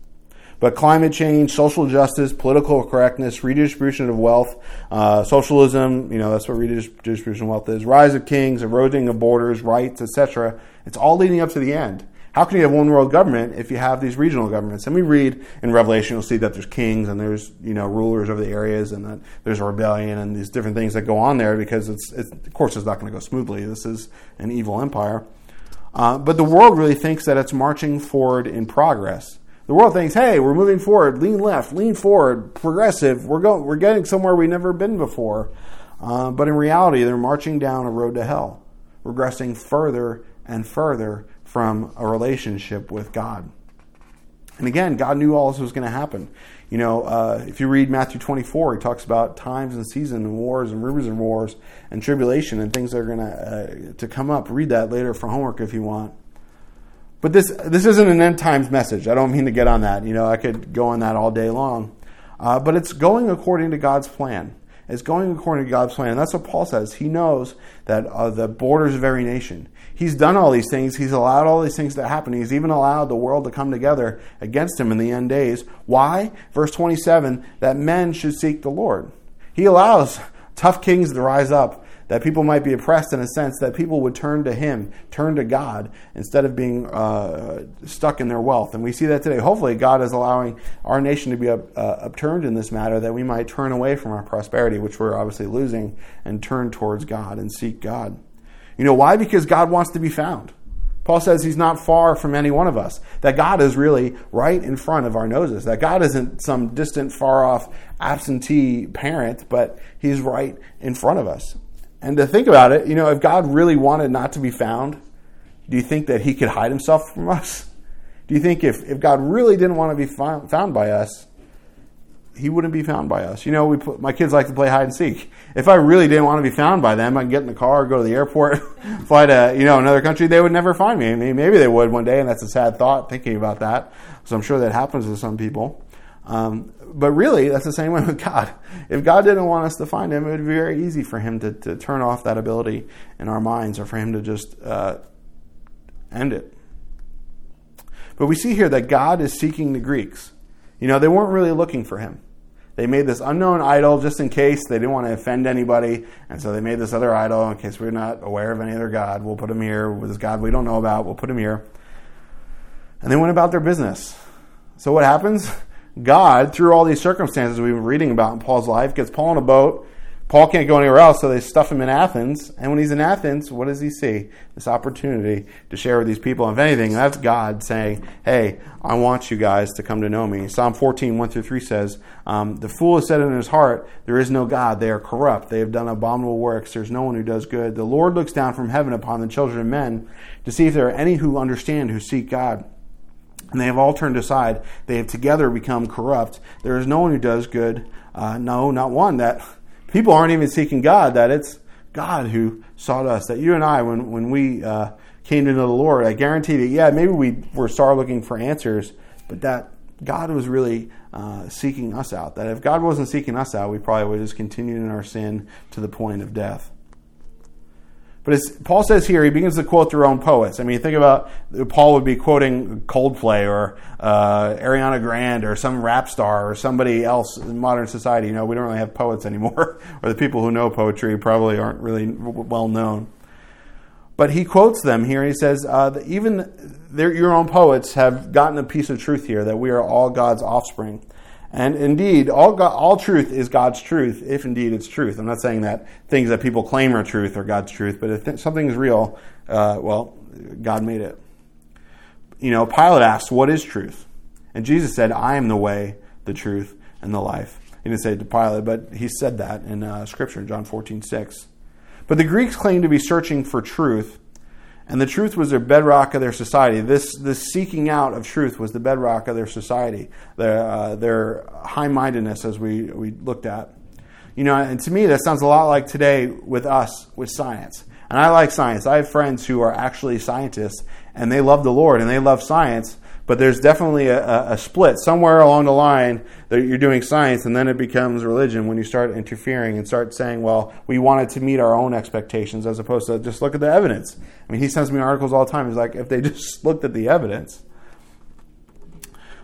But climate change, social justice, political correctness, redistribution of wealth, uh, socialism, you know, that's what redistribution of wealth is, rise of kings, eroding of borders, rights, etc. It's all leading up to the end. How can you have one world government if you have these regional governments? And we read in Revelation, you'll see that there's kings and there's you know rulers over the areas, and that there's a rebellion and these different things that go on there because it's, it's of course it's not going to go smoothly. This is an evil empire. Uh, but the world really thinks that it's marching forward in progress. The world thinks, hey, we're moving forward, lean left, lean forward, progressive. We're going, we're getting somewhere we've never been before. Uh, but in reality, they're marching down a road to hell, regressing further and further from a relationship with God. And again, God knew all this was going to happen. You know, uh, if you read Matthew 24, he talks about times and seasons and wars and rumors of wars and tribulation and things that are going to uh, to come up. Read that later for homework if you want. But this this isn't an end times message. I don't mean to get on that. You know, I could go on that all day long. Uh, but it's going according to God's plan. It's going according to God's plan. And that's what Paul says. He knows that uh, the borders of every nation. He's done all these things. He's allowed all these things to happen. He's even allowed the world to come together against him in the end days. Why? Verse 27 that men should seek the Lord. He allows tough kings to rise up that people might be oppressed in a sense, that people would turn to Him, turn to God, instead of being uh, stuck in their wealth. And we see that today. Hopefully, God is allowing our nation to be up, uh, upturned in this matter, that we might turn away from our prosperity, which we're obviously losing, and turn towards God and seek God. You know why? Because God wants to be found. Paul says he's not far from any one of us, that God is really right in front of our noses, that God isn't some distant, far off, absentee parent, but he's right in front of us. And to think about it, you know, if God really wanted not to be found, do you think that he could hide himself from us? Do you think if, if God really didn't want to be found, by us, he wouldn't be found by us. You know, we put, my kids like to play hide and seek. If I really didn't want to be found by them, I can get in the car, go to the airport, [laughs] fly to you know another country. They would never find me. I mean, maybe they would one day, and that's a sad thought thinking about that. So I'm sure that happens to some people. Um, but really, that's the same way with God. If God didn't want us to find Him, it would be very easy for Him to, to turn off that ability in our minds, or for Him to just uh, end it. But we see here that God is seeking the Greeks. You know, they weren't really looking for Him. They made this unknown idol just in case they didn't want to offend anybody, and so they made this other idol in case we're not aware of any other God. We'll put him here with this God we don't know about. We'll put him here. And they went about their business. So what happens? God, through all these circumstances we've been reading about in Paul's life, gets Paul in a boat Paul can't go anywhere else, so they stuff him in Athens. And when he's in Athens, what does he see? This opportunity to share with these people. And if anything, that's God saying, Hey, I want you guys to come to know me. Psalm 14, 1 through 3 says, um, The fool has said in his heart, There is no God. They are corrupt. They have done abominable works. There's no one who does good. The Lord looks down from heaven upon the children of men to see if there are any who understand, who seek God and they have all turned aside. They have together become corrupt. There is no one who does good. Uh, no, not one. That people aren't even seeking God, that it's God who sought us. That you and I, when, when we uh, came to know the Lord, I guarantee that, yeah, maybe we were started looking for answers, but that God was really uh, seeking us out. That if God wasn't seeking us out, we probably would have just continued in our sin to the point of death. But as Paul says here, he begins to quote their own poets. I mean, think about Paul would be quoting Coldplay or uh, Ariana Grande or some rap star or somebody else in modern society. You know, we don't really have poets anymore, [laughs] or the people who know poetry probably aren't really well known. But he quotes them here, he says, uh, even your own poets have gotten a piece of truth here that we are all God's offspring. And indeed, all, God, all truth is God's truth, if indeed it's truth. I'm not saying that things that people claim are truth are God's truth, but if something is real, uh, well, God made it. You know, Pilate asked, What is truth? And Jesus said, I am the way, the truth, and the life. He didn't say it to Pilate, but he said that in uh, Scripture, John 14, 6. But the Greeks claimed to be searching for truth, And the truth was their bedrock of their society. This, this seeking out of truth was the bedrock of their society, their, uh, their high mindedness, as we, we looked at. You know, and to me, that sounds a lot like today with us, with science. And I like science. I have friends who are actually scientists, and they love the Lord and they love science, but there's definitely a, a, split somewhere along the line that you're doing science and then it becomes religion when you start interfering and start saying, well, we wanted to meet our own expectations as opposed to just look at the evidence. I mean, he sends me articles all the time. He's like, if they [laughs] just looked at the evidence.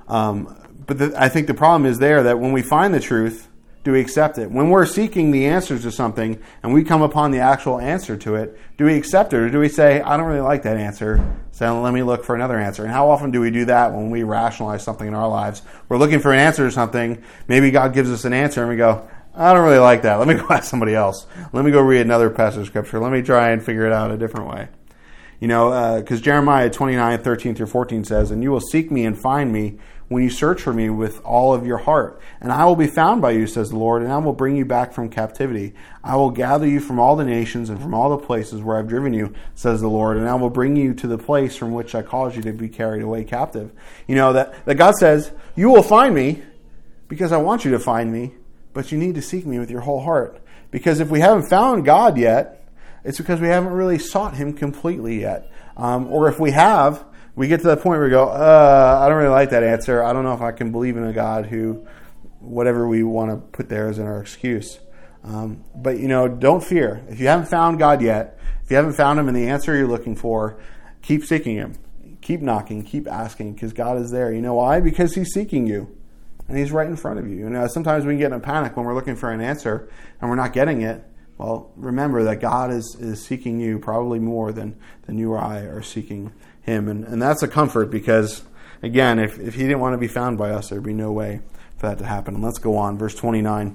Um, but the, I think the problem is there that when we find the truth, do we accept it? When we're seeking the answers to something and we come upon the actual answer to it, do we accept it or do we say, I don't really like that answer, so let me look for another answer? And how often do we do that when we rationalize something in our lives? We're looking for an answer to something, maybe God gives us an answer and we go, I don't really like that. Let me go [laughs] ask somebody else. Let me go read another passage of scripture. Let me try and figure it out a different way. You know, because uh, Jeremiah 29, 13 through 14 says, And you will seek me and find me when you search for me with all of your heart. And I will be found by you, says the Lord, and I will bring you back from captivity. I will gather you from all the nations and from all the places where I've driven you, says the Lord, and I will bring you to the place from which I caused you to be carried away captive. You know, that, that God says, You will find me because I want you to find me, but you need to seek me with your whole heart. Because if we haven't found God yet, it's because we haven't really sought Him completely yet. Um, or if we have, we get to that point where we go, uh, I don't really like that answer. I don't know if I can believe in a God who, whatever we want to put there as in our excuse. Um, but you know, don't fear. If you haven't found God yet, if you haven't found Him and the answer you're looking for, keep seeking Him. Keep knocking, keep asking, because God is there. You know why? Because He's seeking you, and He's right in front of you. You know, sometimes we get in a panic when we're looking for an answer and we're not getting it. Well, remember that God is, is seeking you probably more than, than you or I are seeking him. And, and that's a comfort because, again, if, if he didn't want to be found by us, there'd be no way for that to happen. And let's go on. Verse 29.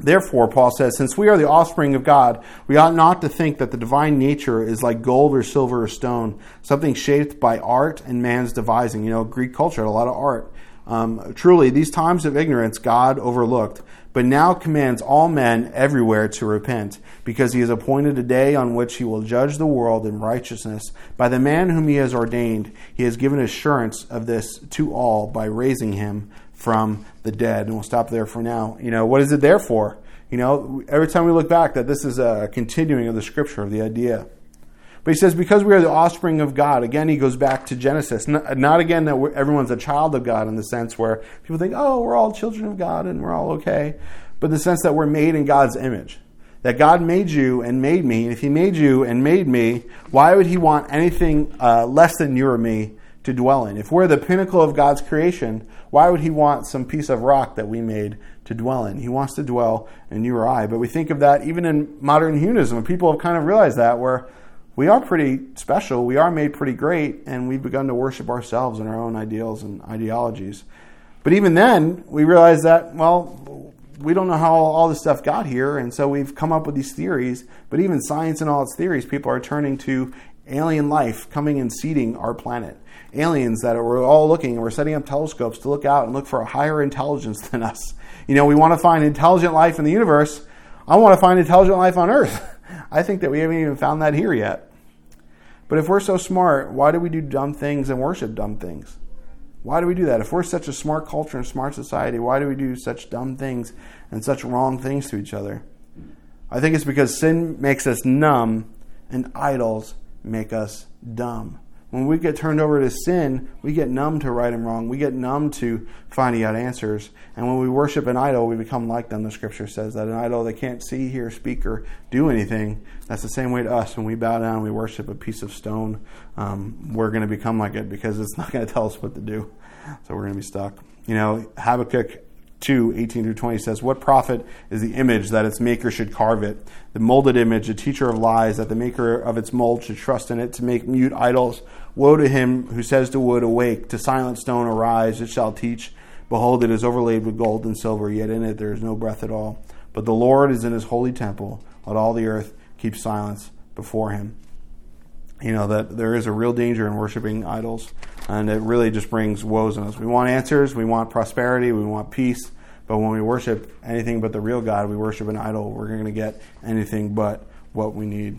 Therefore, Paul says, since we are the offspring of God, we ought not to think that the divine nature is like gold or silver or stone, something shaped by art and man's devising. You know, Greek culture had a lot of art. Um, truly, these times of ignorance God overlooked, but now commands all men everywhere to repent, because he has appointed a day on which he will judge the world in righteousness. By the man whom he has ordained, he has given assurance of this to all by raising him from the dead. And we'll stop there for now. You know, what is it there for? You know, every time we look back, that this is a continuing of the scripture, of the idea. But he says, because we are the offspring of God, again, he goes back to Genesis. Not, not again that everyone's a child of God in the sense where people think, oh, we're all children of God and we're all okay. But the sense that we're made in God's image. That God made you and made me. And if he made you and made me, why would he want anything uh, less than you or me to dwell in? If we're the pinnacle of God's creation, why would he want some piece of rock that we made to dwell in? He wants to dwell in you or I. But we think of that even in modern humanism. People have kind of realized that where we are pretty special, we are made pretty great, and we've begun to worship ourselves and our own ideals and ideologies. But even then, we realize that, well, we don't know how all this stuff got here, and so we've come up with these theories. But even science and all its theories, people are turning to alien life coming and seeding our planet. Aliens that we're all looking, and we're setting up telescopes to look out and look for a higher intelligence [laughs] than us. You know, we want to find intelligent life in the universe. I want to find intelligent life on Earth. [laughs] I think that we haven't even found that here yet. But if we're so smart, why do we do dumb things and worship dumb things? Why do we do that? If we're such a smart culture and smart society, why do we do such dumb things and such wrong things to each other? I think it's because sin makes us numb and idols make us dumb. When we get turned over to sin, we get numb to right and wrong. We get numb to finding out answers. And when we worship an idol, we become like them. The scripture says that an idol that can't see, hear, speak, or do anything. That's the same way to us. When we bow down and we worship a piece of stone, um, we're going to become like it because it's not going [laughs] to tell us what to do. So we're going to be stuck. You know, Habakkuk 2 18 through 20 says, What profit is the image that its maker should carve it? The molded image, a teacher of lies, that the maker of its mold should trust in it to make mute idols. Woe to him who says to wood, Awake, to silent stone, arise, it shall teach. Behold, it is overlaid with gold and silver, yet in it there is no breath at all. But the Lord is in his holy temple. Let all the earth keep silence before him. You know, that there is a real danger in worshiping idols, and it really just brings woes on us. We want answers, we want prosperity, we want peace, but when we worship anything but the real God, we worship an idol, we're going to get anything but what we need.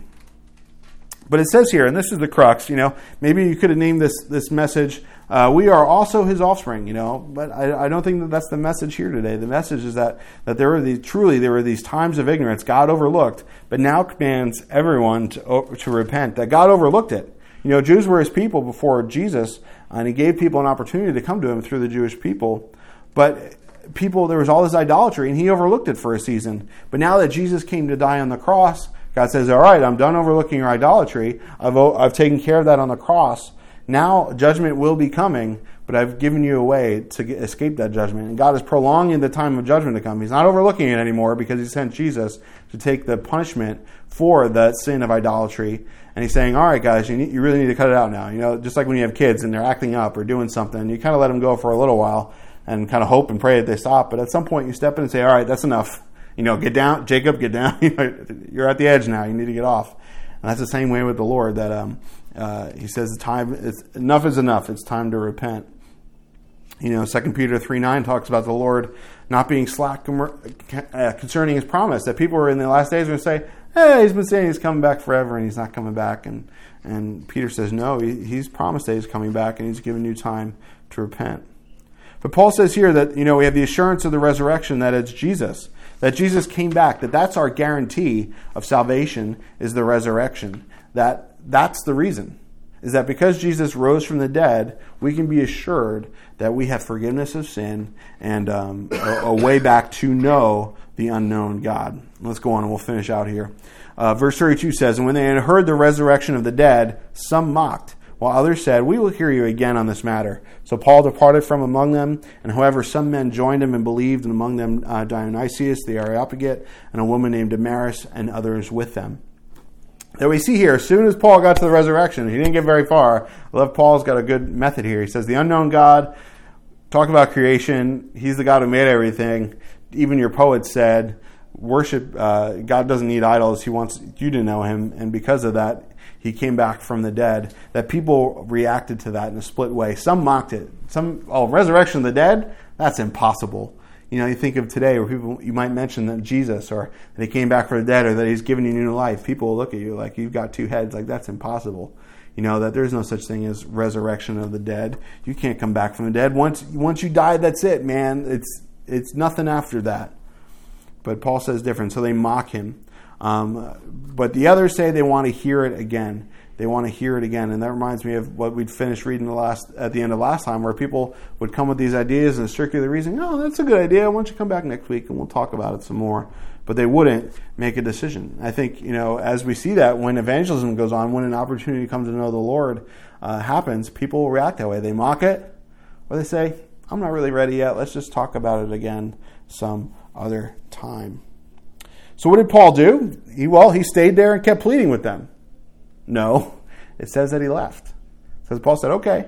But it says here, and this is the crux, you know, maybe you could have named this, this message, uh, we are also his offspring, you know, but I, I, don't think that that's the message here today. The message is that, that there were these, truly, there were these times of ignorance God overlooked, but now commands everyone to, to repent, that God overlooked it. You know, Jews were his people before Jesus, and he gave people an opportunity to come to him through the Jewish people. But people, there was all this idolatry, and he overlooked it for a season. But now that Jesus came to die on the cross, God says, All right, I'm done overlooking your idolatry. I've, I've taken care of that on the cross. Now judgment will be coming, but I've given you a way to get, escape that judgment. And God is prolonging the time of judgment to come. He's not overlooking it anymore because He sent Jesus to take the punishment for the sin of idolatry. And He's saying, all right, guys, you, need, you really need to cut it out now. You know, just like when you have kids and they're acting up or doing something, you kind of let them go for a little while and kind of hope and pray that they stop. But at some point, you step in and say, all right, that's enough. You know, get down, Jacob, get down. [laughs] You're at the edge now. You need to get off. And that's the same way with the Lord. That um, uh, He says, the time is, enough is enough. It's time to repent. You know, Second Peter three nine talks about the Lord not being slack uh, concerning His promise. That people are in the last days are going to say, "Hey, He's been saying He's coming back forever, and He's not coming back." And and Peter says, "No, he, He's promised that He's coming back, and He's given you time to repent." But Paul says here that you know we have the assurance of the resurrection that it's Jesus that Jesus came back, that that's our guarantee of salvation is the resurrection. That that's the reason. Is that because Jesus rose from the dead, we can be assured that we have forgiveness of sin and um, a, a, way back to know the unknown God. Let's go on and we'll finish out here. Uh, verse 32 says, And when they had heard the resurrection of the dead, some mocked while others said, We will hear you again on this matter. So Paul departed from among them, and however, some men joined him and believed, and among them uh, Dionysius the Areopagite, and a woman named Damaris, and others with them. That we see here, as soon as Paul got to the resurrection, he didn't get very far. I love Paul's got a good method here. He says, The unknown God, talk about creation, he's the God who made everything. Even your poet said, Worship, uh, God doesn't need idols, he wants you to know him, and because of that, he came back from the dead, that people reacted to that in a split way. Some mocked it. Some, oh, resurrection of the dead? That's impossible. You know, you think of today where people, you might mention that Jesus or that he came back from the dead or that he's given you new life. People will look at you like you've got two heads, like that's impossible. You know, that there's no such thing as resurrection of the dead. You can't come back from the dead. Once, once you die, that's it, man. It's, it's nothing after that. But Paul says different. So they mock him. Um, but the others say they want to hear it again. They want to hear it again, and that reminds me of what we'd finished reading the last at the end of last time, where people would come with these ideas and circular reasoning. Oh, that's a good idea. Why don't you come back next week and we'll talk about it some more? But they wouldn't make a decision. I think you know as we see that when evangelism goes on, when an opportunity comes to know the Lord uh, happens, people react that way. They mock it, or they say, "I'm not really ready yet. Let's just talk about it again some other time." So what did Paul do? He, well, he stayed there and kept pleading with them. No, [laughs] it says that he left. It says Paul said, okay,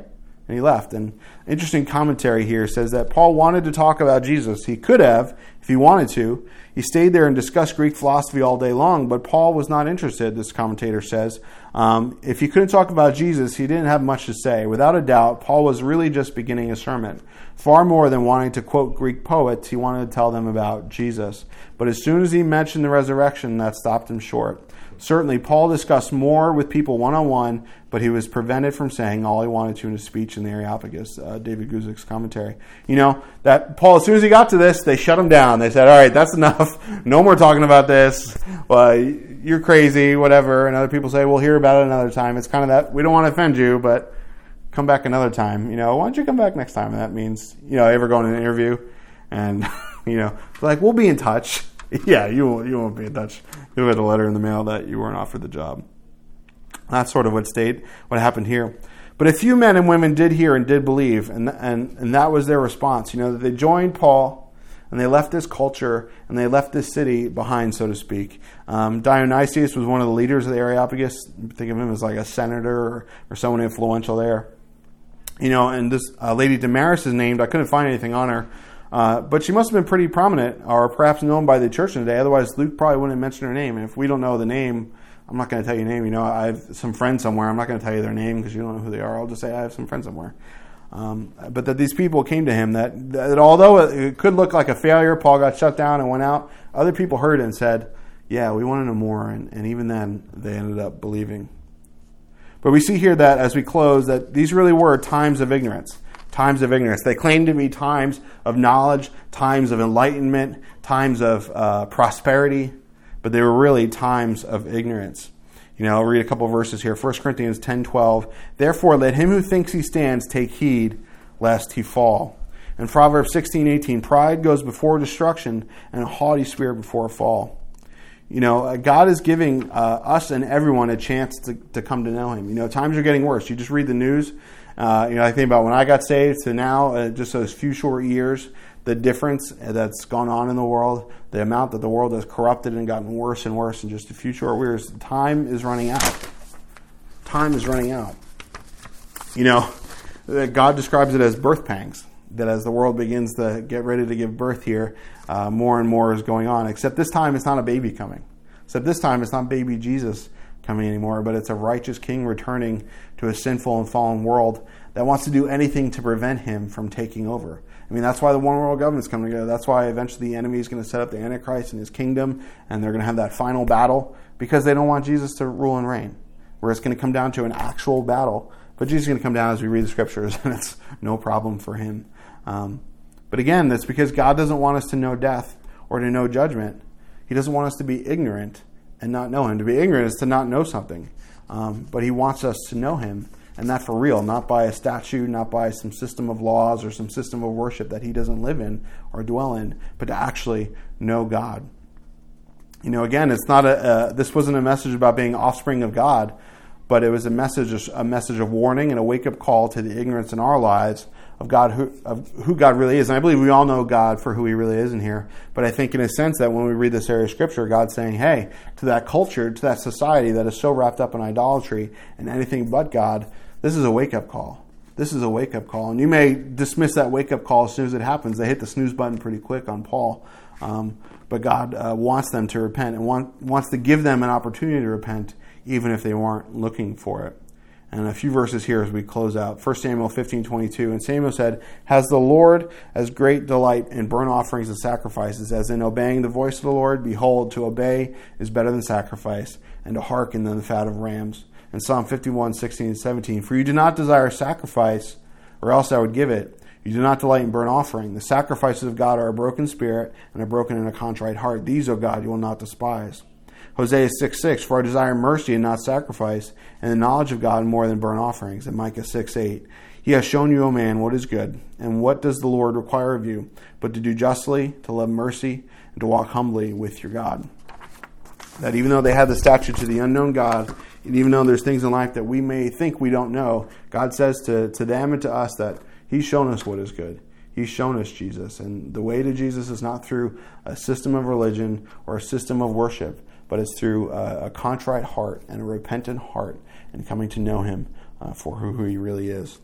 and he left. And interesting commentary here says that Paul wanted to talk about Jesus. He could have, if he wanted to. He stayed there and discussed Greek philosophy all day long, but Paul was not interested, this commentator says. Um, if he couldn't talk about Jesus, he didn't have much to say. Without a doubt, Paul was really just beginning a sermon. Far more than wanting to quote Greek poets, he wanted to tell them about Jesus. But as soon as he mentioned the resurrection, that stopped him short. Certainly, Paul discussed more with people one on one, but he was prevented from saying all he wanted to in his speech in the Areopagus, uh, David Guzik's commentary. You know, that Paul, as soon as he got to this, they shut him down. They said, all right, that's enough. [laughs] No more talking about this. Well, you're crazy, whatever. And other people say, we'll hear about it another time. It's kind of that, we don't want to offend you, but come back another time. You know, why don't you come back next time? And that means, you know, ever go in an interview and, [laughs] you know, like, we'll be in touch. [laughs] yeah, you you won't be in touch. You'll get a letter in the mail that you weren't offered the job. That's sort of what stayed, what happened here. But a few men and women did hear and did believe, and, and, and that was their response. You know, they joined Paul and they left this culture and they left this city behind, so to speak. Um, Dionysius was one of the leaders of the Areopagus. Think of him as like a senator or, or someone influential there. You know, and this uh, lady Damaris is named. I couldn't find anything on her. Uh, but she must have been pretty prominent, or perhaps known by the church today. Otherwise, Luke probably wouldn't mention her name. And if we don't know the name, I'm not going to tell you name. You know, I have some friends somewhere. I'm not going to tell you their name because you don't know who they are. I'll just say I have some friends somewhere. Um, but that these people came to him, that, that although it could look like a failure, Paul got shut down and went out, other people heard it and said, Yeah, we want to know more. And, and even then, they ended up believing. But we see here that as we close, that these really were times of ignorance. Times of ignorance. They claim to be times of knowledge, times of enlightenment, times of uh, prosperity, but they were really times of ignorance. You know, I'll read a couple verses here. 1 Corinthians 10 12. Therefore, let him who thinks he stands take heed lest he fall. And Proverbs 16 18. Pride goes before destruction, and a haughty spirit before a fall. You know, uh, God is giving uh, us and everyone a chance to, to come to know Him. You know, times are getting worse. You just read the news. Uh, you know, I think about when I got saved to now, uh, just those few short years, the difference that's gone on in the world, the amount that the world has corrupted and gotten worse and worse in just a few short years. Time is running out. Time is running out. You know, God describes it as birth pangs. That as the world begins to get ready to give birth here, uh, more and more is going on. Except this time, it's not a baby coming. Except this time, it's not baby Jesus coming anymore, but it's a righteous king returning to a sinful and fallen world that wants to do anything to prevent him from taking over. I mean, that's why the one world government's coming together. That's why eventually the enemy is going to set up the Antichrist and his kingdom, and they're going to have that final battle because they don't want Jesus to rule and reign. Where it's going to come down to an actual battle. But Jesus is going to come down as we read the scriptures, [laughs] and it's no problem for him. Um, but again, that's because God doesn't want us to know death or to know judgment. He doesn't want us to be ignorant and not know Him. To be ignorant is to not know something. Um, but He wants us to know Him, and that for real, not by a statue, not by some system of laws or some system of worship that He doesn't live in or dwell in, but to actually know God. You know, again, it's not a. Uh, this wasn't a message about being offspring of God, but it was a message, a message of warning and a wake up call to the ignorance in our lives of God, who, of who God really is. And I believe we all know God for who He really is in here. But I think, in a sense, that when we read this area of Scripture, God's saying, "Hey, to that culture, to that society that is so wrapped up in idolatry and anything but God, this is a wake up call. This is a wake up call." And you may dismiss that wake up call as soon as it happens. They hit the snooze button pretty quick on Paul. Um, but God uh, wants them to repent and want, wants to give them an opportunity to repent, even if they weren't looking for it and a few verses here as we close out. 1 Samuel 15 22. And Samuel said, Has the Lord as great delight in burnt offerings and sacrifices as in obeying the voice of the Lord? Behold, to obey is better than sacrifice, and to hearken than the fat of rams. And Psalm 51 16 and 17. For you do not desire sacrifice, or else I would give it. You do not delight in burnt offering. The sacrifices of God are a broken spirit and a broken and a contrite heart. These, O God, you will not despise. Hosea 6 6, for I desire mercy and not sacrifice, and the knowledge of God more than burnt offerings. And Micah 6 8, He has shown you, O man, what is good, and what does the Lord require of you, but to do justly, to love mercy, and to walk humbly with your God. That even though they have the statue to the unknown God, and even though there's things in life that we may think we don't know, God says to, to them and to us that He's shown us what is good. He's shown us Jesus. And the way to Jesus is not through a system of religion or a system of worship, but it's through a, a contrite heart and a repentant heart and coming to know Him uh, for who, who He really is.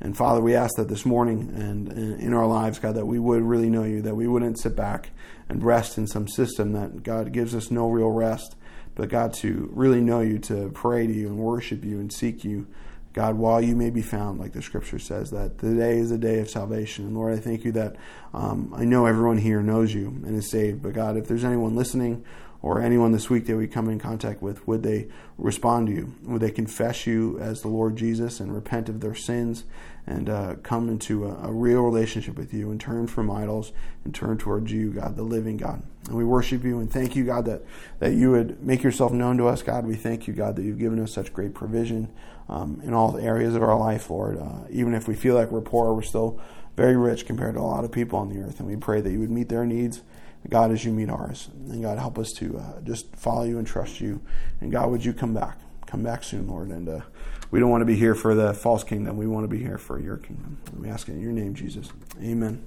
And Father, we ask that this morning and, and in our lives, God, that we would really know you, that we wouldn't sit back and rest in some system that God gives us no real rest, but God, to really know you, to pray to you and worship you and seek you. God, while you may be found, like the scripture says, that today is a day of salvation. And Lord, I thank you that um, I know everyone here knows you and is saved. But God, if there's anyone listening or anyone this week that we come in contact with, would they respond to you? Would they confess you as the Lord Jesus and repent of their sins and uh, come into a, a, real relationship with you and turn from idols and turn towards you, God, the living God? And we worship you and thank you, God, that, that you would make yourself known to us, God. We thank you, God, that you've given us such great provision um, in all areas of our life, Lord. Uh, even if we feel like we're poor, we're still very rich compared to a lot of people on the earth. And we pray that you would meet their needs God, as you meet ours. And God, help us to uh, just follow you and trust you. And God, would you come back? Come back soon, Lord. And uh, we don't want to be here for the false kingdom. We want to be here for your kingdom. We ask it in your name, Jesus. Amen.